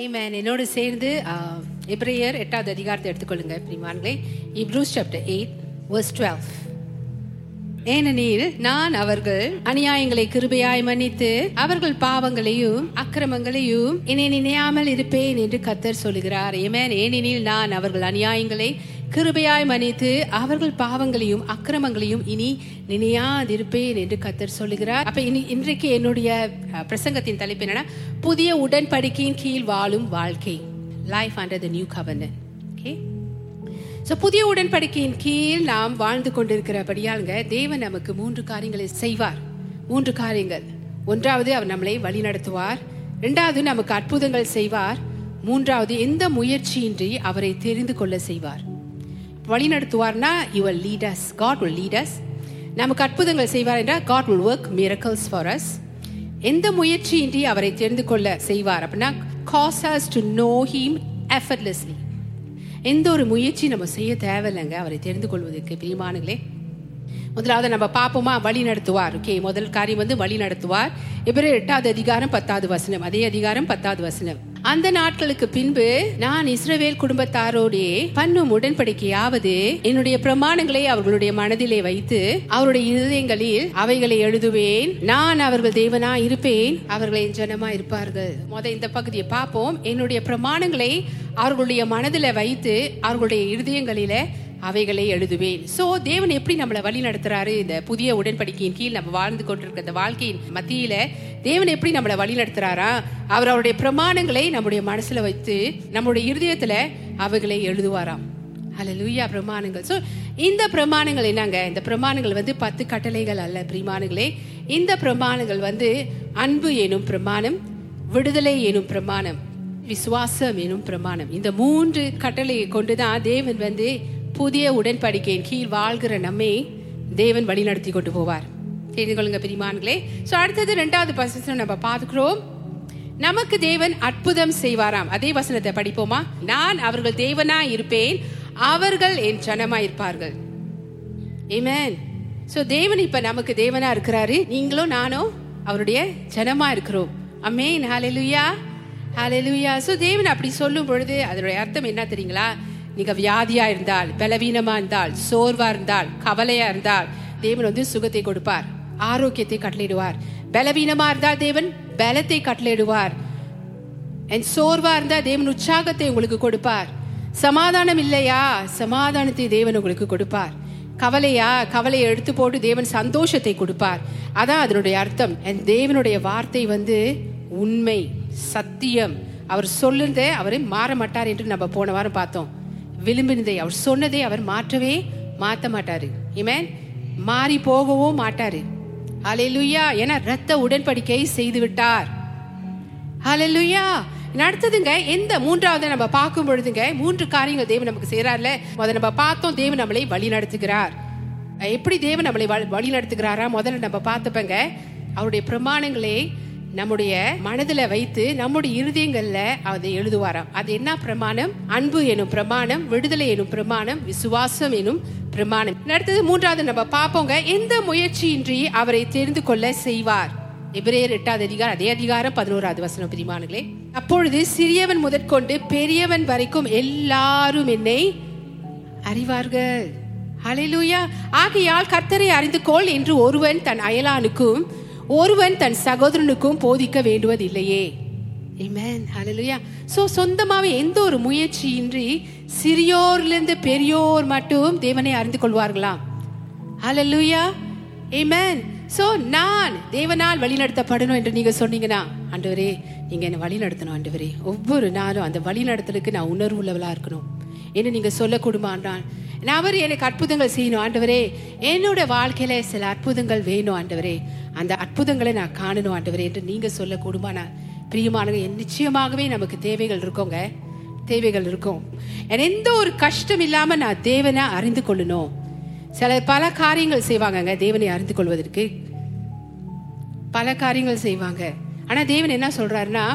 ஏமேன் என்னோடு சேர்ந்து எப்ரேயர் எட்டாவது அதிகாரத்தை எடுத்துக்கொள்ளுங்க பிரிமான்களே Hebrews chapter eight verse twelve ஏனெனில் நான் அவர்கள் அநியாயங்களை கிருபையாய் மன்னித்து அவர்கள் பாவங்களையும் அக்கிரமங்களையும் இனி நினையாமல் இருப்பேன் என்று கத்தர் சொல்லுகிறார். ஏமேன் ஏனெனில் நான் அவர்கள் அநியாயங்களை கிருபையாய் மன்னித்து அவர்கள் பாவங்களையும் அக்கிரமங்களையும் இனி நினையாதிருப்பேன் என்று கத்தர் சொல்லுகிறார். அப்ப இனி இன்றைக்கு என்னுடைய பிரசங்கத்தின் தலைப்பு என்னன்னா புதிய உடன்படிக்கையின் கீழ் வாழும் வாழ்க்கை. Life under the new governor okay so புதிய உடன்படிக்கையின் கீழ் நாம் வாழ்ந்து கொண்டிருக்கிறபடியாலுங்க தேவன் நமக்கு மூன்று காரியங்களை செய்வார். மூன்று காரியங்கள். ஒன்றாவது அவர் நம்மளை வழி நடத்துவார். இரண்டாவது நமக்கு அற்புதங்கள் செய்வார். மூன்றாவது எந்த முயற்சியின்றி அவரை தெரிந்து கொள்ள செய்வார். வழி நடத்துவார்னா your leaders God will leaders நமக்கு அற்புதங்கள் செய்வார் என்றால் God will work miracles for us எந்த முயற்சியின்றி அவரை தெரிந்து கொள்ள செய்வார் அப்படின்னா cause us to know him effortlessly எந்த ஒரு முயற்சி நம்ம செய்ய தேவையில்லைங்க அவரை தெரிந்து கொள்வதற்கு. பிரியமானங்களே முதலாவது நம்ம பார்ப்போமா? வழி நடத்துவார். ஓகே முதல் காரியம் வந்து வழி நடத்துவார். இவரு எட்டாவது அதிகாரம் பத்தாவது வசனம். அதே அதிகாரம் பத்தாவது வசனம். அந்த நாட்களுக்கு பின்பு நான் இஸ்ரவேல் குடும்பத்தாரோடே பண்ணும் உடன்படிக்கையாவது என்னுடைய பிரமாணங்களை அவர்களுடைய மனதிலே வைத்து அவருடைய இருதயங்களில் அவைகளை எழுதுவேன். நான் அவர்கள் தேவனா இருப்பேன். அவர்களை ஜனமா இருப்பார்கள். முத இந்த பகுதியை பார்ப்போம். என்னுடைய பிரமாணங்களை அவர்களுடைய மனதில வைத்து அவர்களுடைய இருதயங்களில அவைகளை எழுதுவேன். சோ தேவன் எப்படி நம்மளை வழி நடத்துறாரு? இந்த புதிய உடன்படிக்கையின் கீழ் நம்ம வாழ்ந்து கொண்டிருக்கிற இந்த வாழ்க்கையின் மத்தியில தேவன் எப்படி நம்மளை வழி நடத்துறாரா? அவர் அவருடைய பிரமாணங்களை நம்முடைய மனசுல வைத்து நம்முடைய இருதயத்துல அவைகளை எழுதுவாராம். ஹalleluya பிரமாணங்கள். சோ இந்த பிரமாணங்கள் என்னங்க? இந்த பிரமாணங்கள் வந்து பத்து கட்டளைகள் அல்ல பிரமாணங்களே இந்த பிரமாணங்கள் வந்து அன்பு எனும் பிரமாணம் விடுதலை எனும் பிரமாணம் விசுவாசம் எனும் பிரமாணம். இந்த மூன்று கட்டளையை கொண்டுதான் தேவன் வந்து புதிய உடன்படிக்கையின் கீழ் வாழ்கிற நம்மை தேவன் வழி நடத்தி கொண்டு போவார். தெரிந்து கொள்ளுங்க பிரிமான்களே. ஸோ அடுத்தது ரெண்டாவது வசனம் நம்ம பார்க்கிறோம். நமக்கு தேவன் அற்புதம் செய்வாராம். அதே வசனத்தை படிப்போமா? நான் அவர்கள் தேவனா இருப்பேன் அவர்கள் என் ஜனமா இருப்பார்கள். ஏமேன் சோ தேவன் இப்ப நமக்கு தேவனா இருக்கிறாரு. நீங்களும் நானும் அவருடைய ஜனமா இருக்கிறோம். அமேன் ஹாலெலுயா ஹாலெலுயா சோ தேவன் அப்படி சொல்லும் பொழுது அதனுடைய அர்த்தம் என்ன தெரியுங்களா? நீங்க வியாதியா இருந்தால் பலவீனமா இருந்தால் சோர்வா இருந்தால் கவலையா இருந்தால் தேவன் வந்து சுகத்தை கொடுப்பார் ஆரோக்கியத்தை கட்டளையிடுவார். பலவீனமா இருந்தால் தேவன் பலத்தை கட்டளையிடுவார். என் சோர்வா இருந்தா தேவன் உற்சாகத்தை உங்களுக்கு கொடுப்பார். சமாதானம் இல்லையா? சமாதானத்தை தேவன் உங்களுக்கு கொடுப்பார். கவலையா? கவலையை எடுத்து போட்டு தேவன் சந்தோஷத்தை கொடுப்பார். அதான் அதனுடைய அர்த்தம். என் தேவனுடைய வார்த்தை வந்து உண்மை சத்தியம். அவர் சொல்லுறதை அவரை மாற மாட்டார் என்று நம்ம போன வாரம் பார்த்தோம். விளிம்பினதை அவர் சொன்னதை அவர் மாற்றவே மாற்ற மாட்டாரு இமேன் மாறி போகவும் மாட்டாரு. அலையிலுயா என ரத்த உடன்படிக்கை செய்து விட்டார் ஹalleluya அடுத்ததுங்க எந்த மூன்றாவது நம்ம பார்க்கும் பொழுதுங்க மூன்று காரியங்கள் தேவன் நமக்கு செய்யறாருல முதல்ல நம்ம பார்த்தோம் தேவன் நம்மளை வழி நடத்துகிறார். எப்படி தேவன் நம்மளை வழி- வழி நடத்துகிறாரா? முதல்ல நம்ம பார்த்துப்பங்க. அவருடைய பிரமாணங்களை நம்முடைய மனதுல வைத்து நம்முடைய இருதயங்கள்ல அதை எழுதுவாராம். அது என்ன பிரமாணம்? அன்பு எனும் பிரமாணம் விடுதலை எனும் பிரமாணம் விசுவாசம் எனும் பிரமாணம். அடுத்தது மூன்றாவது நம்ம பார்ப்போங்க. எந்த முயற்சியின்றி அவரை தெரிந்து கொள்ள செய்வார்? எபிரேயர் எட்டாவது அதிகாரம் அதே அதிகாரம் பதினோராவது வசனம் பிரிமானங்களே அப்பொழுது சிறியவன் முதற்கொண்டு பெரியவன் வரைக்கும் எல்லாரும் என்னை அறிவார்கள். ஹalleluya ஆகையால் கர்த்தரை அறிந்து கொள் என்று ஒருவன் தன் அயலானுக்கும் ஒருவன் தன் சகோதரனுக்கும் போதிக்க வேண்டுவதில்லையே. ஆமென் ஹalleluya சோ சொந்தமாவே எந்த ஒரு முயற்சியின்றி சிறியோர்லேருந்து பெரியோர் மட்டும் தேவனை அறிந்து கொள்வார்களாம். ஹலலுயா ஏமேன் சோ நான் தேவனால் வழிநடத்தப்படணும் என்று நீங்க சொன்னீங்கன்னா ஆண்டவரே நீங்க என்ன வழி நடத்தணும் ஆண்டவரே. ஒவ்வொரு நாளும் அந்த வழி நடத்தலுக்கு நான் உணர்வு உள்ளவளா இருக்கணும். என்ன நீங்க சொல்லக்கூடுமான்றான் நான் அவர் எனக்கு அற்புதங்கள் செய்யணும் ஆண்டவரே. என்னோட வாழ்க்கையில சில அற்புதங்கள் வேணும் ஆண்டவரே. அந்த அற்புதங்களை நான் காணணும் ஆண்டவரே என்று நீங்க சொல்லக்கூடுமானா பிரியமானவங்க நிச்சயமாகவே நமக்கு தேவைகள் இருக்கோங்க. தேவைகள் இருக்கும். எனக்கு எந்த ஒரு கஷ்டம் இல்லாம நான் தேவனை அறிந்து கொள்ளணும். சில பல காரியங்கள் செய்வாங்கங்க தேவனை அறிந்து கொள்வதற்கு. பல காரியங்கள் செய்வாங்க. ஆனா தேவன் என்ன சொல்றாருன்னா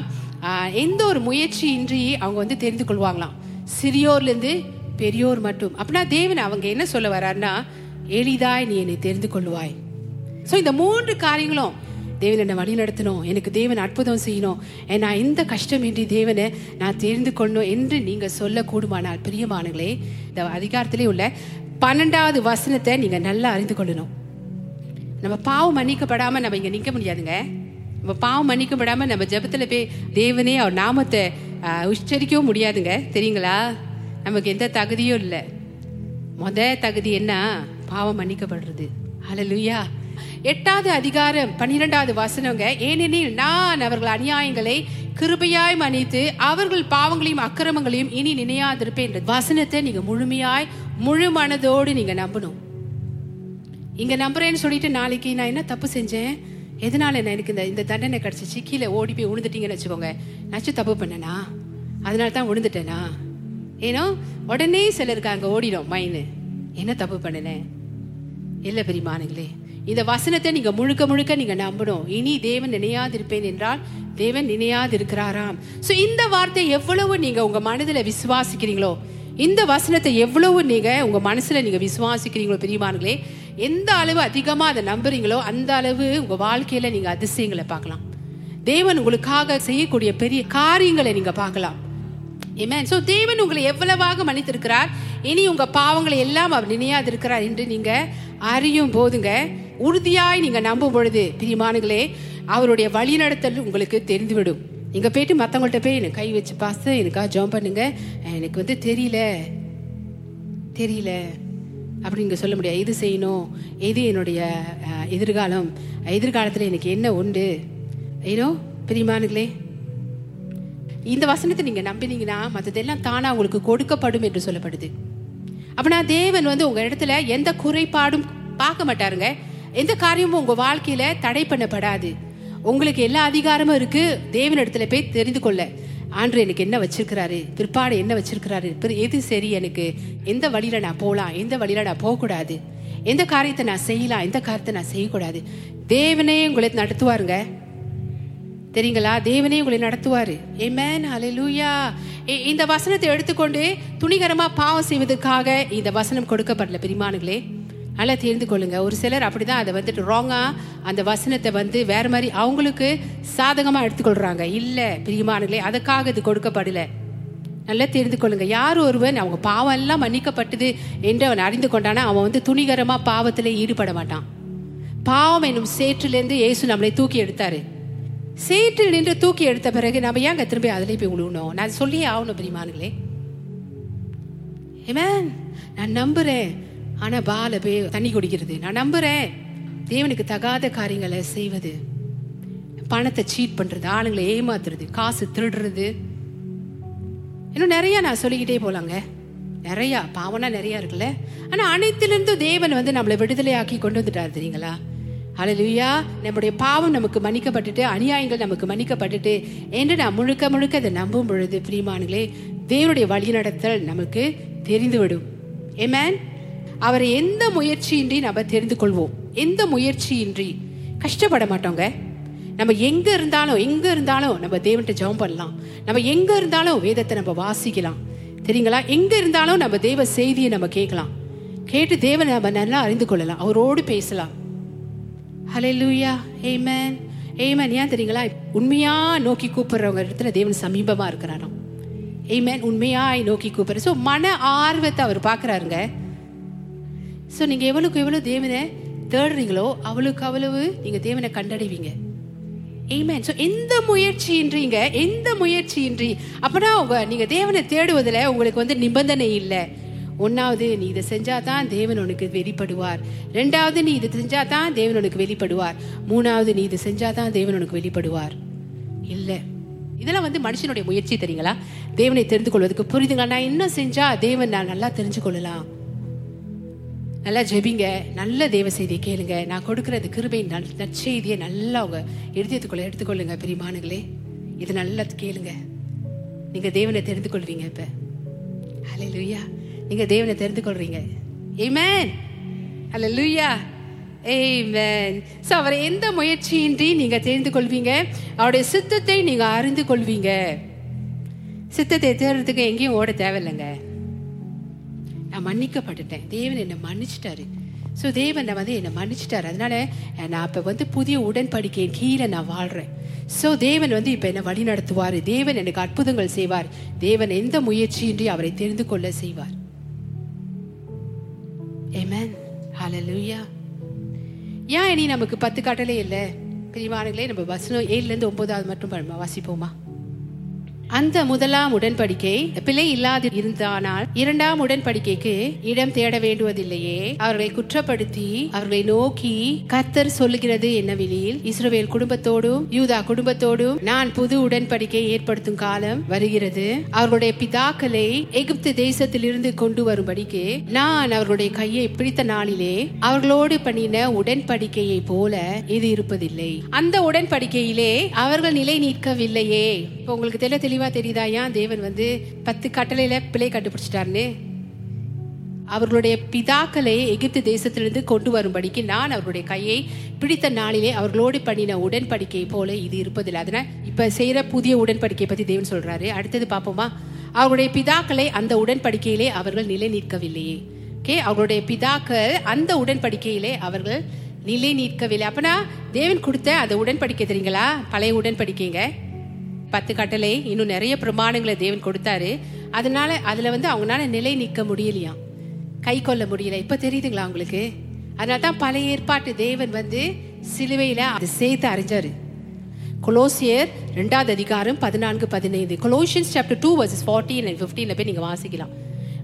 எந்த ஒரு முயற்சியின்றி அவங்க வந்து தெரிந்து கொள்வாங்களாம். சிறியோர்ல இருந்து பெரியோர் மட்டும். அப்படின்னா தேவன் அவங்க என்ன சொல்ல வர்றாருன்னா எளிதாய் நீ என்னை தெரிந்து கொள்வாய் ஸோ இந்த மூன்று காரியங்களும் தேவன் என்னை வழி நடத்தணும் எனக்கு தேவன் அற்புதம் செய்யணும் எ- நான் எந்த கஷ்டமின்றி தேவனை நான் தெரிந்து கொள்ளணும் என்று நீங்க சொல்ல கூடுமானால் பிரியமானங்களே இந்த அதிகாரத்திலே உள்ள பன்னெண்டாவது வசனத்தை நீங்க நல்லா அறிந்து கொள்ளணும். நம்ம பாவம் மன்னிக்கப்படாம நம்ம இங்க நிக்க முடியாதுங்க. நம்ம பாவம் மன்னிக்கப்படாம நம்ம ஜெபத்துல போய் தேவனே அவர் நாமத்தை உச்சரிக்கவும் முடியாதுங்க. தெரியுங்களா? நமக்கு எந்த தகுதியும் இல்லை. முத தகுதி என்ன? பாவம் மன்னிக்கப்படுறது. ஹalleluya எட்டாவது அதிகாரம் பன்னிரெண்டாவது வசனங்க ஏனெனில் நான் அவர்கள் அநியாயங்களை கிருபையாய் மன்னித்து அவர்கள் பாவங்களையும் அக்கிரமங்களையும் இனி நினையாதிருப்பேன். என்ற வசனத்தை நீங்க முழுமையாய் முழு மனதோடு நீங்க நம்பணும். இங்க நம்புறேன்னு சொல்லிட்டு நாளைக்கு நான் என்ன தப்பு செஞ்சேன்? எதனால நான் எனக்கு இந்த இந்த தண்டனை கிடைச்சிச்சு? கீழே ஓடி போய் விழுந்துட்டீங்கன்னு வச்சுக்கோங்க. நச்சு தப்பு பண்ணனா? அதனால தான் விழுந்துட்டேனா ஏன்னோ உடனே சிலருக்கு அங்கே ஓடிடும் மைனு என்ன தப்பு பண்ணினேன் இல்லை பெரியமானுங்களே இந்த வசனத்தை நீங்க முழுக்க முழுக்க நீங்க நம்பணும். இனி தேவன் நினையாதிருப்பேன் என்றால் தேவன் நினையாதிருக்கிறாராம். ஸோ இந்த வார்த்தை எவ்வளவு நீங்க உங்க மனதில் விசுவாசிக்கிறீங்களோ இந்த வசனத்தை எவ்வளவு நீங்க உங்க மனசுல நீங்க விசுவாசிக்கிறீங்களோ பெரியமானுங்களே எந்த அளவு அதிகமா அதை நம்புறீங்களோ அந்த அளவு உங்க வாழ்க்கையில நீங்க அதிசயங்களை பார்க்கலாம். தேவன் உங்களுக்காக செய்யக்கூடிய பெரிய காரியங்களை நீங்க பார்க்கலாம். ஏமேன் ஸோ தேவன் உங்களை எவ்வளவாக மன்னித்திருக்கிறார்? இனி உங்க பாவங்களை எல்லாம் அவர் நினையாதிருக்கிறார் என்று நீங்க அறியும் போதுங்க. உறுதியாய் நீங்க நம்பும் பொழுது பிரியமானுங்களே அவருடைய வழிநடத்தல் உங்களுக்கு தெரிந்துவிடும். நீங்க போயிட்டு மத்தவங்கள்ட்ட போய் எனக்கு கை வச்சு பாச எனக்காக ஜாம் பண்ணுங்க. எனக்கு வந்து தெரியல. தெரியல. அப்படி நீங்க சொல்ல முடியாது. எது செய்யணும்? எது என்னுடைய எதிர்காலம்? எதிர்காலத்துல எனக்கு என்ன உண்டு? ஏனோ பிரிமானுங்களே இந்த வசனத்தை நீங்க நம்பினீங்கன்னா மற்றதெல்லாம் தானா உங்களுக்கு கொடுக்கப்படும் என்று சொல்லப்படுது. அப்படின்னா தேவன் வந்து உங்க இடத்துல எந்த குறைபாடும் பார்க்க மாட்டாருங்க. எந்த காரியமும் உங்க வாழ்க்கையில தடை பண்ணப்படாது. உங்களுக்கு எல்லா அதிகாரமும் இருக்கு. தேவன் இடத்துல போய் தெரிந்து கொள்ள. ஆண்டு எனக்கு என்ன வச்சிருக்கிறாரு? பிற்பாடு என்ன வச்சிருக்கிறாரு? எது சரி எனக்கு? எந்த வழியில நான் போகலாம் எந்த வழியில நான் போகக்கூடாது? எந்த காரியத்தை நான் செய்யலாம்? எந்த காரியத்தை நான் செய்யக்கூடாது? தேவனே உங்களை நடத்துவாருங்க. தெரியுங்களா? தேவனே உங்களை நடத்துவாரு. ஏமேன் அலையூயா இந்த வசனத்தை எடுத்துக்கொண்டு துணிகரமா பாவம் செய்வதற்காக இந்த வசனம் கொடுக்கப்படல பெரியமானுங்களே நல்லா தெரிந்து கொள்ளுங்க. ஒரு சிலர் அப்படிதான் அதை வந்துட்டு ராங்கா அந்த வசனத்தை வந்து வேற மாதிரி அவங்களுக்கு சாதகமா எடுத்துக்கொள்றாங்க. இல்ல பிரியமானுங்களே அதுக்காக இது கொடுக்கப்படல. நல்லா தெரிந்து கொள்ளுங்க. யார் ஒருவன் அவங்க பாவம் எல்லாம் மன்னிக்கப்பட்டது என்று அவன் அறிந்து கொண்டானா அவன் வந்து துணிகரமா பாவத்திலே ஈடுபட மாட்டான். பாவம் என்னும் சேற்றிலேருந்து இயேசு நம்மளை தூக்கி எடுத்தாரு. சேற்றில் நின்று தூக்கி எடுத்த பிறகு நம்ம ஏங்க திரும்பி அதிலே போய் விழுவணும் நான் சொல்லியே ஆகணும் பிரிமானுங்களே ஏமேன் நான் நம்புறேன். ஆனா பால போய் தண்ணி குடிக்கிறது. நான் நம்புறேன். தேவனுக்கு தகாத காரியங்களை செய்வது. பணத்தை சீட் பண்றது ஆளுங்களை ஏமாத்துறது காசு திருடுறது. இன்னும் நிறைய நான் சொல்லிக்கிட்டே போலாங்க. நிறைய பாவம்னா நிறைய இருக்குல்ல. ஆனா அனைத்திலிருந்தும் தேவன் வந்து நம்மளை விடுதலையாக்கி கொண்டு வந்துட்டார் தெரியுங்களா? அழலுயா நம்முடைய பாவம் நமக்கு மன்னிக்கப்பட்டுட்டு அநியாயங்கள் நமக்கு மன்னிக்கப்பட்டுட்டு என்று நாம் முழுக்க முழுக்க அதை நம்பும் பொழுது பிரியமானங்களே தேவனுடைய வழிநடத்தல் நமக்கு தெரிந்துவிடும். ஏமேன் அவரை எந்த முயற்சியின்றி நம்ம தெரிந்து கொள்வோம் எந்த முயற்சியின்றி? கஷ்டப்பட மாட்டோங்க. நம்ம எங்க இருந்தாலும் எங்க இருந்தாலும் நம்ம தேவன்கிட்ட ஜெபம் பண்ணலாம். நம்ம எங்க இருந்தாலும் வேதத்தை நம்ம வாசிக்கலாம். தெரியுங்களா? எங்க இருந்தாலும் நம்ம தேவ செய்தியை நம்ம கேட்கலாம். கேட்டு தேவனை நம்ம நல்லா அறிந்து கொள்ளலாம். அவரோடு பேசலாம். ஹலெலூயா ஆமென் ஆமென் ஏன் தெரியுங்களா? உண்மையா நோக்கி கூப்பிடுறவங்க இடத்துல தேவன் சமீபமா இருக்கிறாராம். ஆமென் உண்மையாய் நோக்கி கூப்பிடுற ஸோ மன ஆர்வத்தை அவர் பார்க்கறாருங்க. ஸோ நீங்கள் எவ்வளவுக்கு எவ்வளோ தேவனை தேடுறீங்களோ அவளுக்கு அவ்வளவு நீங்கள் தேவனை கண்டடைவீங்க. Amen. ஸோ எந்த முயற்சியின்றீங்க? எந்த முயற்சியின்றி அப்படின்னா உங்க நீங்கள் தேவனை தேடுவதில் உங்களுக்கு வந்து நிபந்தனை இல்லை. ஒன்னாவது நீ இதை செஞ்சாதான் தேவன் உனக்கு வெளிப்படுவார். ரெண்டாவது நீ இதை செஞ்சாதான் தேவன் உனக்கு வெளிப்படுவார். மூணாவது நீ இதை செஞ்சாதான் தேவன் உனக்கு வெளிப்படுவார். இல்லை. இதெல்லாம் வந்து மனுஷனுடைய முயற்சி தெரியுங்களா? தேவனை தெரிந்து கொள்வதற்கு புரியுதுங்களா? நான் என்ன செஞ்சா தேவன் நான் நல்லா தெரிஞ்சு கொள்ளலாம் நல்லா ஜெபிங்க. நல்ல தேவ செய்தியை கேளுங்க. நான் கொடுக்கறது கிருபை நல் நற்செய்தியை நல்லா அவங்க எழுதியத்துக்குள்ள எடுத்துக்கொள்ளுங்க பிரிமானுங்களே இது நல்லா கேளுங்க. நீங்க தேவனை தெரிந்து கொள்வீங்க இப்ப. ஹalleluya. நீங்க தேவனை தெரிந்து கொள்றீங்க ஆமென் ஹalleluya ஆமென் ஸோ அவரை எந்த முயற்சியின்றி நீங்க தெரிந்து கொள்வீங்க அவருடைய சித்தத்தை நீங்க அறிந்து கொள்வீங்க சித்தத்தை தேடுறதுக்கு எங்கேயும் ஓட தேவையில்லைங்க. நான் மன்னிக்கப்பட்டுட்டேன். தேவன் என்னை மன்னிச்சிட்டாரு. ஸோ தேவன் வந்து என்னை மன்னிச்சிட்டார். அதனால நான் இப்போ வந்து புதிய உடன்படிக்கையின் கீழே நான் வாழ்கிறேன் ஸோ தேவன் வந்து இப்போ என்னை வழி நடத்துவார் தேவன் எனக்கு அற்புதங்கள் செய்வார். தேவன் எந்த முயற்சியின்றி அவரை தெரிந்து கொள்ள செய்வார். ஹலலூயா ஏன் இனி நமக்கு பத்து கட்டளை இல்லை? பிரிவானுங்களே நம்ம வசனம் ஏழுலேருந்து ஒன்பதாவது மட்டும் ப- வாசிப்போமா? அந்த முதலாம் உடன்படிக்கை பிழை இல்லாது இருந்தானால் இரண்டாம் உடன்படிக்கைக்கு இடம் தேட வேண்டுவதில்லையே. அவர்களை குற்றப்படுத்தி அவர்களை நோக்கி கத்தர் சொல்லுகிறது என்னவெனில் இஸ்ரவேல் குடும்பத்தோடும் யூதா குடும்பத்தோடும் நான் புது உடன்படிக்கை ஏற்படுத்தும் காலம் வருகிறது. அவர்களுடைய பிதாக்களை எகிப்து தேசத்திலிருந்து கொண்டு வரும்படிக்கு நான் அவர்களுடைய கையை பிடித்த நாளிலே அவர்களோடு பண்ணின உடன்படிக்கையை போல இது இருப்பதில்லை. அந்த உடன்படிக்கையிலே அவர்கள் நிலை நிற்கவில்லையே. இப்போ உங்களுக்கு தெரிய தெளிவாக தெரியுதா? ஏன் தேவன் வந்து பத்து கட்டளையில பிழை கண்டுபிடிச்சிட்டாருன்னு? அவர்களுடைய பிதாக்களை எகிப்து தேசத்திலிருந்து கொண்டு வரும்படிக்கு நான் அவர்களுடைய கையை பிடித்த நாளிலே அவர்களோடு பண்ணின உடன்படிக்கை போல இது இருப்பதில்லை. அதனால் இப்போ செய்யற புதிய உடன்படிக்கை பத்தி தேவன் சொல்றாரு. அடுத்தது பார்ப்போமா? அவருடைய பிதாக்களை அந்த உடன்படிக்கையிலே அவர்கள் நிலை நிற்கவில்லையே. ஓகே? அவர்களுடைய பிதாக்கள் அந்த உடன்படிக்கையிலே அவர்கள் நிலை நிற்கவில்லை. அப்பனா தேவன் கொடுத்த அந்த உடன்படிக்கை தெரியுங்களா? பழைய உடன்படிக்கைங்க. பத்து கட்டளை இன்னும் நிறைய பிரமாணங்களை தேவன் கொடுத்தாரு. அதனால அதுல வந்து அவங்களால நிலை நிற்க முடியலையாம் கை கொள்ள முடியல. இப்ப தெரியுதுங்களா உங்களுக்கு? அதனால தான் பழைய ஏற்பாட்டு தேவன் வந்து சிலுவையில அதை சேர்த்து அறிஞ்சாரு. கொலோசியர் ரெண்டாவது அதிகாரம் பதினான்கு பதினைந்து. Colossians chapter two verses fourteen and ஃபிஃப்டீன்ல போய் நீங்க வாசிக்கலாம்.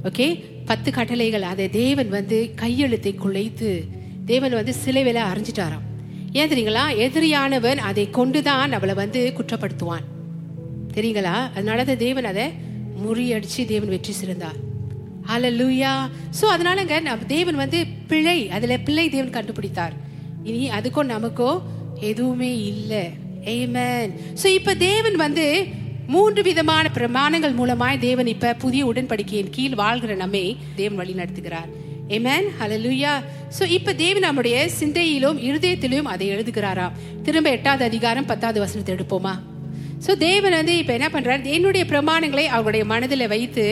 ஓகே பத்து கட்டளைகள் அதை தேவன் வந்து கையெழுத்தை குலைத்து தேவன் வந்து சிலுவையில அறிஞ்சிட்டாராம். ஏன் தெரியுங்களா? எதிரியானவன் அதை கொண்டுதான் அவளை வந்து குற்றப்படுத்துவான். தெரியுங்களா? அதனால தான் தேவன் அதை முறியடிச்சு தேவன் வெற்றி சிறந்தார். லுயா ஸோ அதனாலங்க தேவன் வந்து பிழை அதில் பிள்ளை தேவன் கண்டுபிடித்தார். இனி அதுக்கும் நமக்கோ எதுவுமே இல்லை. ஏமேன் ஸோ இப்போ தேவன் வந்து மூன்று விதமான பிரமாணங்கள் மூலமாய் தேவன் இப்ப புதிய உடன்படிக்கையின் கீழ் வாழ்கிற நம்மை தேவன் வழி நடத்துகிறார். ஏமேன் ஹalleluya ஸோ இப்போ தேவன் நம்முடைய சிந்தையிலும் இருதயத்திலும் அதை எழுதுகிறாராம். திரும்ப எட்டாவது அதிகாரம் பத்தாவது வசனத்தை எடுப்போமா? ஸோ தேவன் வந்து இப்போ என்ன பண்றார்? என்னுடைய பிரமாணங்களை அவருடைய மனதில் வைத்து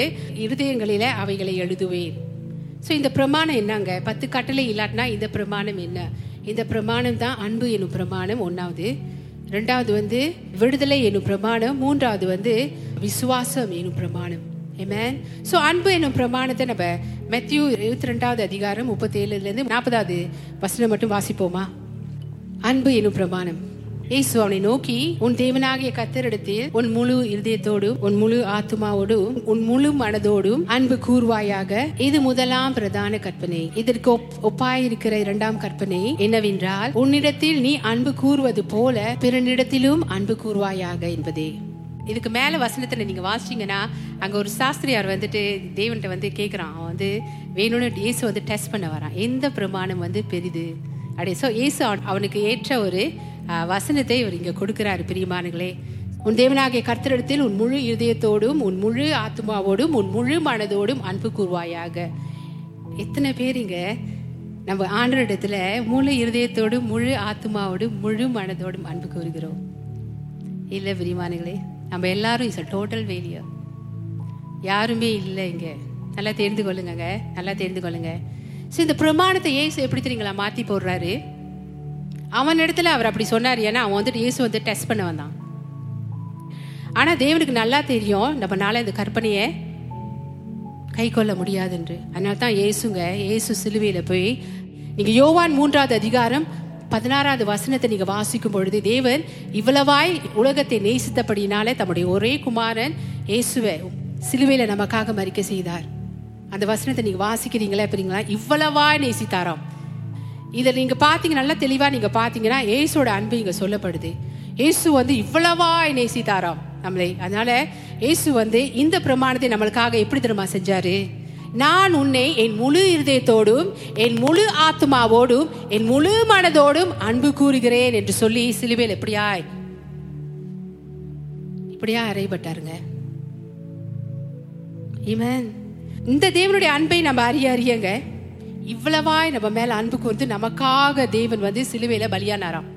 இருதயங்களில அவைகளை எழுதுவேன். ஸோ இந்த பிரமாணம் என்னங்க? பத்து கட்டளை இல்லாட்டினா இந்த பிரமாணம் என்ன? இந்த பிரமாணம் தான் அன்பு என்னும் பிரமாணம் ஒன்றாவது ரெண்டாவது வந்து விடுதலை என்னும் பிரமாணம். மூன்றாவது வந்து விசுவாசம் என்னும் பிரமாணம். ஏமேன் ஸோ அன்பு என்னும் பிரமாணத்தை நம்ம மெத்யூ இருபத்தி ரெண்டாவது அதிகாரம் முப்பத்தேழுலேருந்து நாற்பதாவது வசனம் மட்டும் வாசிப்போமா? அன்பு என்னும் பிரமாணம். இயேசு அவனை நோக்கி உன் தேவனாகிய கத்தரிடத்தில் உன் முழு இருதயத்தோடும் உன் முழு ஆத்மாவோடும் உன் முழு மனதோடும் அன்பு கூர்வாயாக இது முதலாம் பிரதான கற்பனை. இதற்கு ஒப்- ஒப்பாயிருக்கிற இரண்டாம் கற்பனை என்னவென்றால் உன்னிடத்தில் நீ அன்பு கூறுவது போல பிறனிடத்திலும் அன்பு கூறுவாயாக என்பதே. இதுக்கு மேல வசனத்துல நீங்க வாசிச்சீங்கன்னா அங்க ஒரு சாஸ்திரியார் வந்துட்டு தேவன்கிட்ட வந்து கேக்குறான். அவன் வந்து வேணும்னு இயேசு வந்து டெஸ்ட் பண்ண வரான். எந்த பிரமாணம் வந்து பெரிது? அப்படியே ஸோ இயேசு அவன்- அவனுக்கு ஏற்ற ஒரு வசனத்தை இவர் இங்கே கொடுக்கிறார் பிரியமானங்களே உன் தேவனாகிய கர்த்தரிடத்தில் உன் முழு இதயத்தோடும் உன் முழு ஆத்மாவோடும் உன் முழு மனதோடும் அன்பு கூர்வாயாக எத்தனை பேருங்க நம்ம ஆண்டரிடத்துல முழு இருதயத்தோடும் முழு ஆத்மாவோடும் முழு மனதோடும் அன்பு கூறுகிறோம். இல்லை பிரிமானுங்களே நம்ம எல்லாரும் இஸ் அ டோட்டல் வேலியர் யாருமே இல்லை இங்கே. நல்லா தெரிந்து கொள்ளுங்க நல்லா தெரிந்து கொள்ளுங்க. ஸோ இந்த பிரமாணத்தை ஏசு எப்படி தெரியுங்களா மாற்றி போடுறாரு? அவன் இடத்துல அவர் அப்படி சொன்னார் ஏன்னா அவன் வந்துட்டு இயேசு வந்து டெஸ்ட் பண்ண வந்தான். ஆனா தேவனுக்கு நல்லா தெரியும் நம்மனால இந்த கற்பனையை கை கொள்ள முடியாதுன்று. அதனால தான் ஏசுங்க ஏசு சிலுவையில போய் நீங்க யோவான் மூன்றாவது அதிகாரம் பதினாறாவது வசனத்தை நீங்க வாசிக்கும் பொழுது தேவன் இவ்வளவாய் உலகத்தை நேசித்தபடினாலே தம்முடைய ஒரே குமாரன் இயேசுவை சிலுவையில நமக்காக மறிக்க செய்தார். அந்த வசனத்தை நீங்க வாசிக்கிறீங்களா எப்படிங்களா? இவ்வளவாய் நேசித்தாராம். இதை நீங்க பாத்தீங்க நல்லா தெளிவா நீங்க பாத்தீங்கன்னா ஏசோட அன்பு இங்க சொல்லப்படுது. ஏசு வந்து இவ்வளவா நேசித்தாராம் நம்மளை. அதனால இயேசு வந்து இந்த பிரமாணத்தை நம்மளுக்காக எப்படி தெரியுமா செஞ்சாரு? நான் உன்னை என் முழு இருதயத்தோடும் என் முழு ஆத்மாவோடும் என் முழு மனதோடும் அன்பு கூறுகிறேன் என்று சொல்லி சிலுவையில் எப்படியாய் இப்படியா அறையப்பட்டாருங்க Amen. இந்த தேவனுடைய அன்பை நம்ம அறிய அறியங்க. இவ்வளவாய் நம்ம மேல அன்பு கூர்ந்து நமக்காக தேவன் வந்து சிலுவையில பலியானாராம்.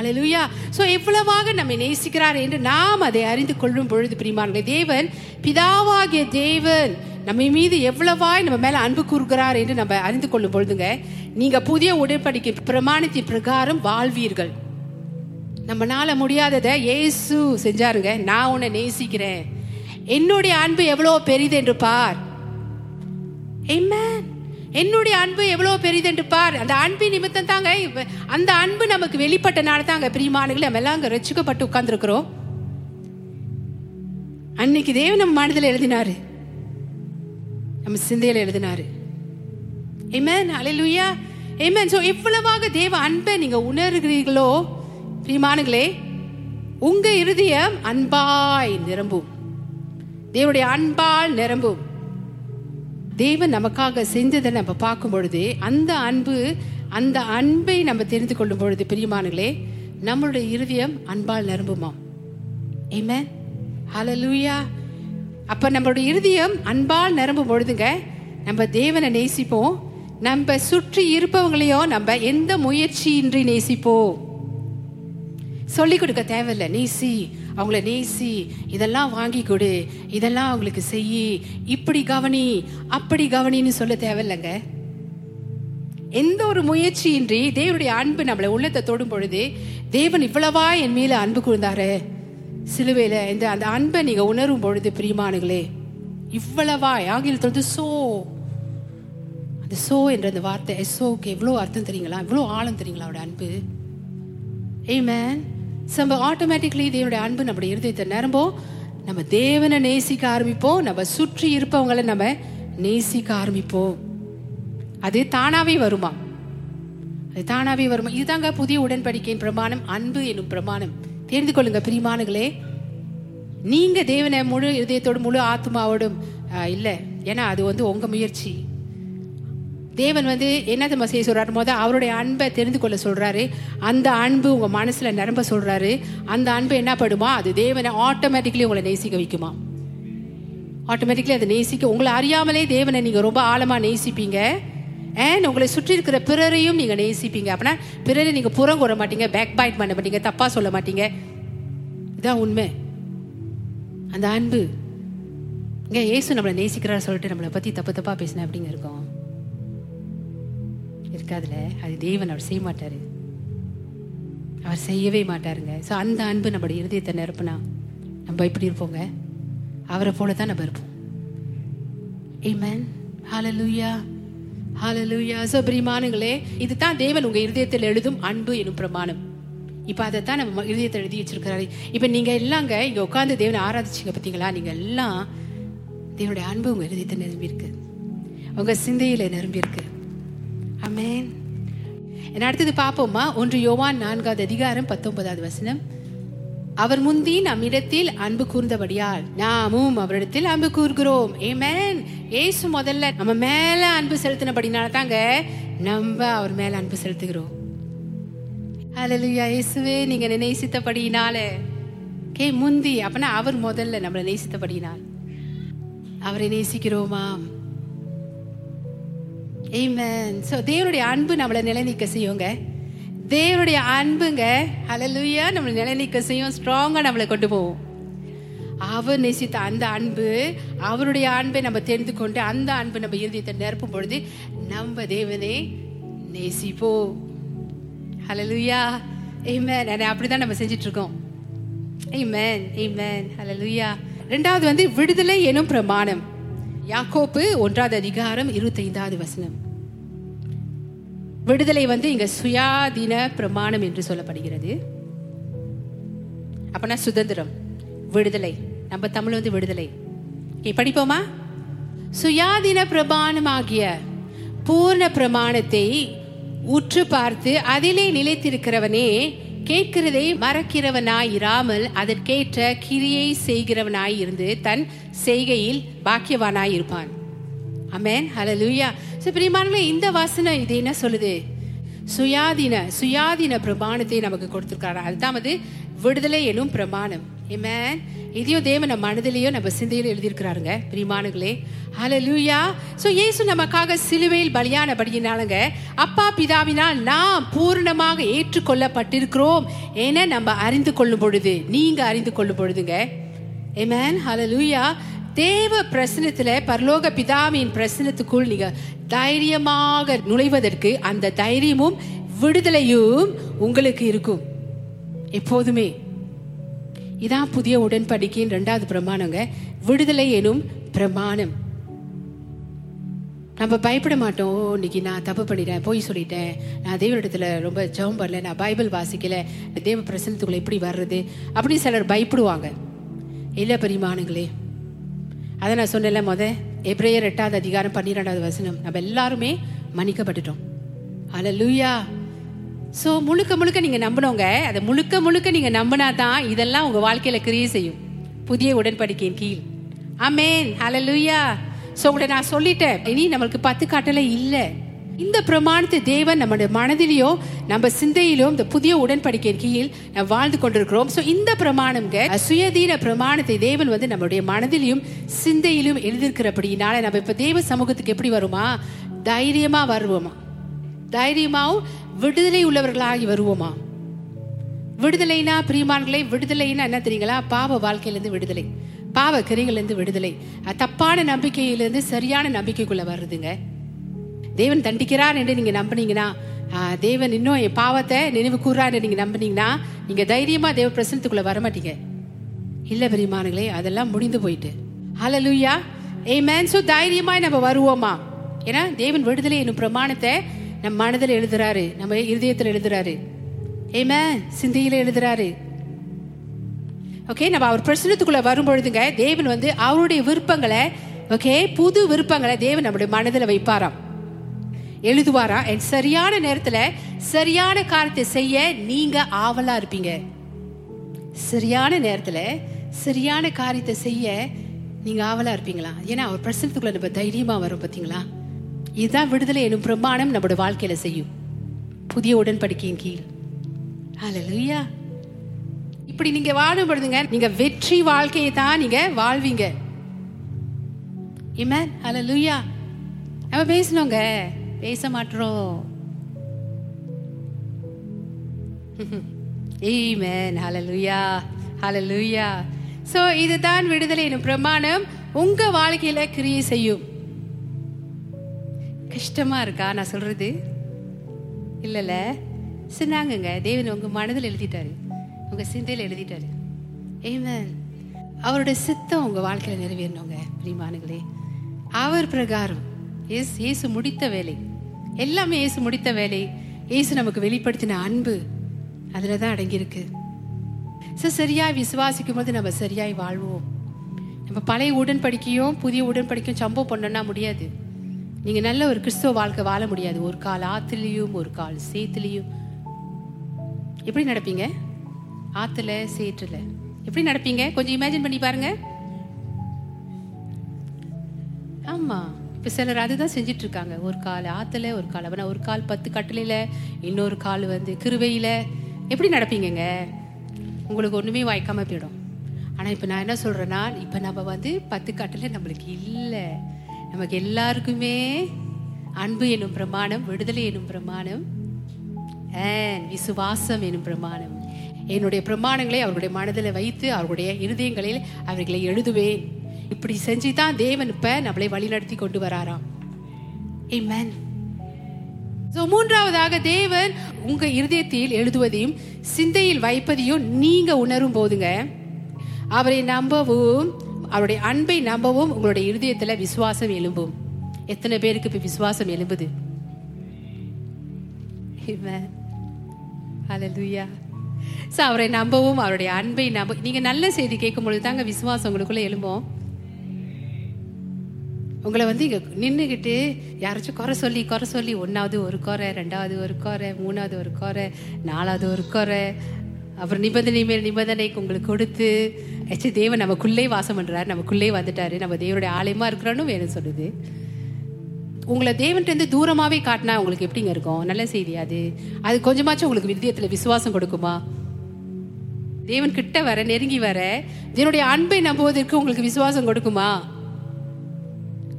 அலலுயா ஸோ எவ்வளவாக நம்மை நேசிக்கிறார் என்று நாம் அதை அறிந்து கொள்ளும் பொழுது பிரியமானங்களே தேவன் பிதாவாகிய தேவன் நம்ம மீது எவ்வளவாய் நம்ம மேல அன்பு கூறுகிறார் என்று நம்ம அறிந்து கொள்ளும் பொழுதுங்க நீங்க புதிய உடன்படிக்கை பிரமாணத்தின் பிரகாரம் வாழ்வீர்கள். நம்மளால முடியாததை ஏசு செஞ்சாருங்க நான் உன்னை நேசிக்கிறேன். என்னுடைய அன்பு எவ்வளவு பெரிது என்று பார். Amen. என்னுடைய அன்பு எவ்வளவு பெரிது என்று பார். அந்த அன்பின் நிமித்தம் தாங்க அந்த அன்பு நமக்கு வெளிப்பட்டனால தாங்க பிரியமானங்கள் நம்ம எல்லாம் அங்கே ரசிக்கப்பட்டு உட்கார்ந்துருக்கிறோம். அன்னைக்கு தேவன் நம்ம மனதில் எழுதினாரு. நம்ம சிந்தையில எழுதினாரு. ஏமேன் Hallelujah. ஏமேன் ஸோ எவ்வளவாக தேவ அன்பை நீங்க உணர்கிறீர்களோ பிரியமானங்களே உங்க இருதயம் அன்பாய் நிரம்பும். தேவனுடைய அன்பால் நிரம்பும். தேவன் நமக்காக செஞ்சதை நம்ம பார்க்கும் பொழுது அந்த அன்பு அந்த அன்பை நம்ம தெரிந்து கொள்ளும் பொழுது பிரியமானங்களே நம்மளுடைய இருதயம் அன்பால் நிரம்புமாம் Amen. Hallelujah. அப்ப நம்மளுடைய இருதயம் அன்பால் நிரம்பும் பொழுதுங்க நம்ம தேவனை நேசிப்போம் நம்ம சுற்றி இருப்பவங்களையும் நம்ம எந்த முயற்சியின்றி நேசிப்போம் சொல்லி கொடுக்க தேவையில்ல. நேசி அவங்கள நேசி இதெல்லாம் வாங்கி கொடு இதெல்லாம் அவங்களுக்கு செய்யி இப்படி கவனி அப்படி கவனின்னு சொல்ல தேவையில்லைங்க. எந்த ஒரு முயற்சியின்றி தேவனுடைய அன்பு நம்மளை உள்ளத்தை தொடும் பொழுது தேவன் இவ்வளவா என் மேல அன்பு கூர்ந்தாரு. சிலுவையில இந்த அந்த அன்பை நீங்க உணரும் பொழுது பிரியமானுங்களே இவ்வளவா ஆங்கிலத்தில் வந்து சோ அந்த சோ என்ற அந்த வார்த்தை எஸ்ஓக்கு எவ்வளோ அர்த்தம் தெரியுங்களா? இவ்வளோ ஆழம் தெரியுங்களா அவட அன்பு? ஏமேன் நம்ம ஆட்டோமேட்டிக்லி தேவனுடைய அன்பு நம்முடைய இருதயத்தை நிரம்போம். நம்ம தேவனை நேசிக்க ஆரம்பிப்போம். நம்ம சுற்றி இருப்பவங்களை நம்ம நேசிக்க ஆரம்பிப்போம். அது தானாவே வருமா? அது தானாவே வருமா? இதுதாங்க புதிய உடன்படிக்கையின் பிரமாணம் அன்பு என்னும் பிரமாணம். தெரிந்து கொள்ளுங்க பிரிமானுகளே நீங்க தேவனை முழு இதயத்தோடு முழு ஆத்மாவோடும் இல்லை. ஏன்னா அது வந்து உங்க முயற்சி. தேவன் வந்து என்ன நம்ம செய்ய சொல்றாரு? மொதல் அவருடைய அன்பை தெரிந்து கொள்ள சொல்கிறாரு அந்த அன்பு உங்கள் மனசில் நிரம்ப சொல்கிறாரு அந்த அன்பு என்ன படுமா அது தேவனை ஆட்டோமேட்டிக்லி உங்களை நேசிக்க வைக்குமா? ஆட்டோமேட்டிக்லி அதை நேசிக்க உங்களை அறியாமலே தேவனை நீங்கள் ரொம்ப ஆழமாக நேசிப்பீங்க. அண்ட் உங்களை சுற்றி இருக்கிற பிறரையும் நீங்கள் நேசிப்பீங்க. அப்படின்னா பிறரை நீங்கள் புறம் கூற மாட்டீங்க பேக் பைட் பண்ண மாட்டீங்க தப்பாக சொல்ல மாட்டீங்க. இதான் உண்மை. அந்த அன்பு. இங்கே இயேசு நம்மளை நேசிக்கிறார் சொல்லிட்டு நம்மளை பற்றி தப்பு தப்பாக பேசினேன் அப்படிங்க இருக்கும்? இருக்காதுல. அது தேவன் அவர் செய்ய மாட்டாரு. அவர் செய்யவே மாட்டாருங்க. ஸோ அந்த அன்பு நம்மளுடைய இருதயத்தை நிரப்புனா நம்ம இப்படி இருப்போங்க? அவரை போல தான் நம்ம இருப்போம். Amen hallelujah hallelujah so So, இது இதுதான் தேவன் உங்க இருதயத்தில் எழுதும் அன்பு எனும் பிரமாணம். இப்ப அதை தான் நம்ம இருதயத்தை எழுதி வச்சிருக்கிறாரு. இப்ப நீங்க எல்லாங்க இங்க உட்காந்து தேவனை ஆராதிச்சிங்க பார்த்தீங்களா நீங்கள் எல்லாம் தேவனுடைய அன்பு உங்க இருதயத்தை நிரம்பியிருக்கு. உங்கள் உங்க சிந்தையில ஆமேன். அடுத்தது பார்ப்போமா? ஒன்று யோவான் நான்காவது அதிகாரம் பத்தொன்பதாவது வசனம். அவர் முந்தி நம்மிடத்தில் அன்பு கூர்ந்தபடியால் நாமும் அவரிடத்தில் அன்பு கூறுகிறோம் ஏமேன் ஏசு முதல்ல நம்ம மேல அன்பு செலுத்தினபடினால தாங்க நம்ம அவர் மேல அன்பு செலுத்துகிறோம். அலலுயா இயேசுவே நீங்க நேசித்தபடியினால கே முந்தி அப்பனா அவர் முதல்ல நம்மளை நேசித்தபடியினால். அவரை நேசிக்கிறோமாம். Amen. ஸோ தேவனுடைய அன்பு நம்மளை நிலைநிற்க செய்யுங்க. தேவனுடைய அன்புங்க அலலுயா நம்மளை நிலைநிற்க செய்யும் ஸ்ட்ராங்கா நம்மளை கொண்டு போவோம் அவர் நேசித்த அந்த அன்பு அவருடைய அன்பை நம்ம தெரிந்து கொண்டு அந்த அன்பு நம்ம இறுதியத்தை நிரப்பும் பொழுது நம்ம தேவனே நேசிப்போம். ஹலலுயா ஏமேன் அதை அப்படிதான் நம்ம செஞ்சிட்டு இருக்கோம் ஏமேன் Amen. Hallelujah. ரெண்டாவது வந்து விடுதலை எனும் பிரமாணம். யாக்கோப்பு ஒன்றாவது அதிகாரம் இருபத்தைந்தாவது வசனம். விடுதலை வந்து இங்க சுயாதீன பிரமாணம் என்று சொல்லப்படுகிறது. அப்பனா சுதந்திரம் விடுதலை. நம்ம தமிழ் வந்து விடுதலை. Okay, படிப்போமா? சுயாதீன பிரமாணமாகிய பூர்ண பிரமாணத்தை உற்று பார்த்து அதிலே நிலைத்திருக்கிறவனே கேட்கிறதை மறக்கிறவனாய் இராமல் அதற்கேற்ற கிரியை செய்கிறவனாய் இருந்து தன் செய்கையில் பாக்கியவானாய் இருப்பான் அமேன் லூயா ஸோ பிரியமானங்களே இந்த வாசனை இது என்ன சொல்லுது? சுயாதீன சுயாதீன பிரமாணத்தை நமக்கு கொடுத்துருக்காரு அதுதான் வந்து விடுதலை எனும் பிரமாணம். ஏமேன் இதையும் தேவன் நம்ம மனதிலேயோ நம்ம சிந்தையில எழுதியிருக்கிறாருங்க. பிரிமானுகளே ஹலோ லூயா ஸோ இயேசு நமக்காக சிலுவையில் பலியானபடியினாலுங்க அப்பா பிதாவினால் நாம் பூர்ணமாக ஏற்றுக்கொள்ளப்பட்டிருக்கிறோம் என நம்ம அறிந்து கொள்ளும் பொழுது நீங்க அறிந்து கொள்ளும் பொழுதுங்க. ஹல லூயா தேவ பிரசனத்துல பரலோக பிதாவின் பிரசனத்துக்குள் நீங்க தைரியமாக நுழைவதற்கு அந்த தைரியமும் விடுதலையும் உங்களுக்கு இருக்கும். எப்போதுமே. இதான் புதிய உடன்படிக்கையின் ரெண்டாவது பிரமாணங்க. விடுதலை எனும் பிரமாணம். நம்ம பயப்பட மாட்டோம். "ஓ, இன்னைக்கு நான் தப்பு பண்ணிட்டேன் போய் சொல்லிட்டேன். நான் தேவனிடத்துல ரொம்ப ஜெபம் பண்ணல நான் பைபிள் வாசிக்கல. தேவ பிரசனத்துக்குள்ள எப்படி வர்றது? அப்படின்னு சிலர் பயப்படுவாங்க. இல்ல பெரியமானுங்களே அதை நான் சொன்னேன்ல முத. எப்ரேயர் எட்டாவது அதிகாரம் பன்னிரெண்டாவது வசனம். நம்ம எல்லாருமே மன்னிக்கப்பட்டுட்டோம். ஹalleluya. ஸோ முழுக்க முழுக்க நீங்கள் நம்பினவங்க அதை முழுக்க முழுக்க நீங்கள் நம்பினா தான் இதெல்லாம் உங்கள் வாழ்க்கையில் கிரியை செய்யும். புதிய உடன்படிக்கையின் கீழ். ஆமென் ஹalleluya ஸோ உங்களை நான் சொல்லிட்டேன். இனி நம்மளுக்கு பத்து காட்டல இல்லை. இந்த பிரமாணத்தை தேவன் நம்முடைய மனதிலையோ நம்ம சிந்தையிலோ இந்த புதிய உடன்படிக்கையின் கீழ் நாம் வாழ்ந்து கொண்டிருக்கிறோம். ஸோ இந்த பிரமாணம்ங்க சுயதீன பிரமாணத்தை தேவன் வந்து நம்மளுடைய மனதிலையும் சிந்தையிலும் எழுதியிருக்கிறபடினால நம்ம இப்போ தேவ சமூகத்துக்கு எப்படி வருமா? தைரியமாக வருவோமா? தைரியமாகவும் விடுதலை உள்ளவர்களாகி வருவோமா? விடுதலைனா பிரியமான்களே விடுதலைனா என்ன தெரியுங்களா? பாவ வாழ்க்கையிலிருந்து விடுதலை. பாவ கிரைகளிலிருந்து விடுதலை. தப்பான நம்பிக்கையிலிருந்து சரியான நம்பிக்கைக்குள்ள வருதுங்க தேவன் தண்டிக்கிறார் என்று நீங்க நம்புனீங்கன்னா தேவன் இன்னும் என் பாவத்தை நினைவு கூறான்னு நீங்க நம்பினீங்கன்னா நீங்க தைரியமா தேவ பிரசனத்துக்குள்ள வர மாட்டீங்க இல்ல பெரியமானுங்களே அதெல்லாம் முடிந்து போயிட்டு. ஹalleluya ஆமென் சோ தைரியமாய் நம்ம வருவோமா? ஏன்னா தேவன் விடுதலை என்னும் பிரமாணத்தை நம் மனதில் எழுதுறாரு நம்ம இருதயத்தில் எழுதுறாரு. ஆமென் சிந்தையில எழுதுறாரு. ஓகே நம்ம அவர் பிரசனத்துக்குள்ள வரும்பொழுதுங்க தேவன் வந்து அவருடைய விருப்பங்களை ஓகே புது விருப்பங்களை தேவன் நம்முடைய மனதில் வைப்பாராம். எழுதுவாராம் என் சரியான நேரத்துல சரியான காரியத்தை செய்ய நீங்க ஆவலா இருப்பீங்க. சரியான நேரத்துல சரியான காரியத்தை செய்ய நீங்க ஆவலா இருப்பீங்களா? ஏன்னா அவர் பிரசனத்துக்குள்ள நம்ம தைரியமா வரும் பாத்தீங்களா? இதுதான் விடுதலை எனும் பிரமாணம் நம்மளோட வாழ்க்கையில செய்யும். புதிய உடன்படிக்கையின் கீழ். ஹalleluya இப்படி நீங்க வாழும் பொழுதுங்க நீங்க வெற்றி வாழ்க்கையை தான் நீங்க வாழ்வீங்க. இமேன் ஹalleluya நம்ம பேசணுங்க பேச மாட்டோம். Amen. Hallelujah. Hallelujah. ஸோ இதுதான் விடுதலை எனும் பிரமாணம் உங்க வாழ்க்கையில கிரியை செய்யும். இஷ்டமாக இருக்கா? நான் சொல்கிறது இல்லைல்ல. சொன்னாங்கங்க. தேவன் உங்கள் மனதில் எழுதிட்டாரு. உங்கள் சிந்தையில் எழுதிட்டாரு. ஏமன் அவருடைய சித்தம் உங்கள் வாழ்க்கையில் நிறைவேறணுங்க பிரிமானுங்களே அவர் பிரகாரம். இயேசு இயேசு முடித்த வேலை. எல்லாமே இயேசு முடித்த வேலை. இயேசு நமக்கு வெளிப்படுத்தின அன்பு அதில் தான் அடங்கியிருக்கு. ஸோ சரியாக விசுவாசிக்கும் போது நம்ம சரியாய் வாழ்வோம். நம்ம பழைய உடன்படிக்கையும் புதிய உடன்படிக்கையும் சம்பவம் பண்ணோன்னா முடியாது. நீங்க நல்ல ஒரு கிறிஸ்துவ வாழ்க்கை வாழ முடியாது. ஒரு கால் ஆத்துலயும் ஒரு கால் சேத்துலயும். எப்படி நடப்பீங்க? ஆத்துல சேற்றுல. எப்படி நடப்பீங்க? கொஞ்சம் இமேஜின் பண்ணி பாருங்க. ஆமா. இப்ப சிலர் அதுதான் செஞ்சிட்டு இருக்காங்க ஒரு கால் ஆத்துல ஒரு கால் அப்படின்னா ஒரு கால் பத்து கட்டளையில இன்னொரு கால் வந்து கிருவையில் எப்படி நடப்பீங்கங்க? உங்களுக்கு ஒண்ணுமே வாய்க்காம போயிடும். ஆனா இப்ப நான் என்ன சொல்றேன்னா இப்ப நம்ம வந்து பத்து கட்டளை நம்மளுக்கு இல்லை. நமக்கு எல்லாருக்குமே அன்பு எனும் பிரமாணம் விடுதலை எனும் பிரமாணம் விசுவாசம் எனும் பிரமாணம். என்னுடைய பிரமாணங்களை அவர்களுடைய மனதில் வைத்து அவர்களுடைய இருதயங்களில் அவர்களை எழுதுவேன். இப்படி செஞ்சு தான் தேவன் இப்ப நம்மளை வழிநடத்தி கொண்டு வராராம். Amen. ஸோ மூன்றாவதாக தேவன் உங்க இருதயத்தில் எழுதுவதையும் சிந்தையில் வைப்பதையும் நீங்க உணரும் போதுங்க அவரை நம்பவும் அவருடைய அன்பை நம்பவும் உங்களுடைய இருதயத்துல விசுவாசம் எழும்பும் எத்தனை பேருக்கு இப்ப விசுவாசம் எழும்புது Amen. Hallelujah. அவரை நம்பவும் அவருடைய அன்பை நம்ப நீங்க நல்ல செய்தி கேட்கும் பொழுது தாங்க விசுவாசம் உங்களுக்குள்ள எழும்போம் உங்களை வந்து இங்க நின்றுக்கிட்டு யாராச்சும் குறை சொல்லி குறை சொல்லி ஒன்றாவது ஒரு குறை ரெண்டாவது ஒரு குறை மூணாவது ஒரு குறை நாலாவது ஒரு குறை அப்புறம் நிபந்தனை மேல் நிபந்தனைக்கு உங்களுக்கு கொடுத்து ஆக்சுவலி தேவன் நமக்குள்ளே வாசம் பண்றாரு நமக்குள்ளே வந்துட்டாரு நம்ம தேவனுடைய ஆலயமா இருக்கிறோன்னு வேணும் சொல்லுது. உங்களை தேவன்கிட்ட தூரமாவே காட்டினா உங்களுக்கு எப்படிங்க இருக்கும்? நல்ல செய்தி அது. அது கொஞ்சமாச்சும் உங்களுக்கு வித்தியத்தில் விசுவாசம் கொடுக்குமா? தேவன் கிட்ட வர நெருங்கி வர தேவனுடைய அன்பை நம்புவதற்கு உங்களுக்கு விசுவாசம் கொடுக்குமா?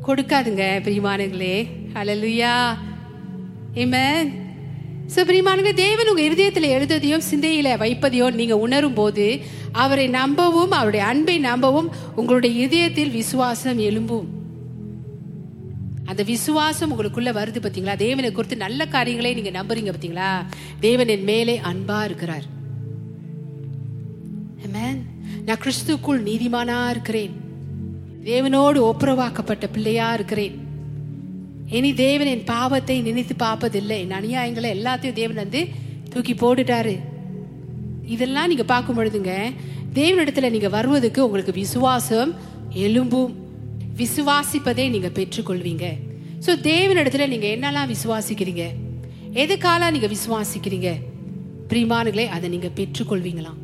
கொடுக்காதுங்க பிரியமானங்களே அலலுயா ஆமென் ஸோ பிரியமானங்க தேவன் உங்கள் இருதயத்தில் எழுதுதையோ சிந்தையில் வைப்பதையோ நீங்கள் உணரும் போது அவரை நம்பவும் அவருடைய அன்பை நம்பவும் உங்களுடைய இதயத்தில் விசுவாசம் எழும்பும். அந்த விசுவாசம் உங்களுக்குள்ள வருது பார்த்தீங்களா தேவனை குறித்து நல்ல காரியங்களை நீங்கள் நம்புறீங்க பார்த்தீங்களா தேவன் என் மேலே அன்பா இருக்கிறார். நான் கிறிஸ்துக்குள் நீதிமானா இருக்கிறேன். தேவனோடு ஒப்புரவாக்கப்பட்ட பிள்ளையா இருக்கிறேன். இனி தேவன் என் பாவத்தை நினைத்து பார்ப்பதில்லை. என் அநியாயங்களை எல்லாத்தையும் தேவன் வந்து தூக்கி போட்டுட்டாரு. இதெல்லாம் நீங்க பார்க்கும் பொழுதுங்க தேவனிடத்துல நீங்க வருவதுக்கு உங்களுக்கு விசுவாசம் எலும்பும் விசுவாசிப்பதை நீங்க பெற்றுக்கொள்வீங்க. ஸோ தேவனிடத்துல நீங்க என்னெல்லாம் விசுவாசிக்கிறீங்க? எதுக்கால நீங்க விசுவாசிக்கிறீங்க? பிரிமானுகளே அதை நீங்க பெற்றுக்கொள்வீங்களாம்.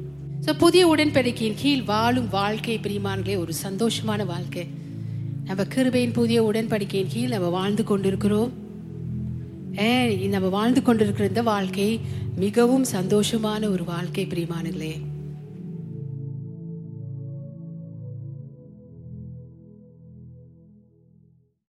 ஸோ புதிய உடன்படிக்கையின் கீழ் வாழும் வாழ்க்கை பிரிமான்களே ஒரு சந்தோஷமான வாழ்க்கை. நம்ம கிருபையின் புதிய உடன்படிக்கையின் கீழ் நம்ம வாழ்ந்து கொண்டிருக்கிறோம். ஏ நம்ம வாழ்ந்து கொண்டிருக்கிற இந்த வாழ்க்கை மிகவும் சந்தோஷமான ஒரு வாழ்க்கை பிரியமானங்களே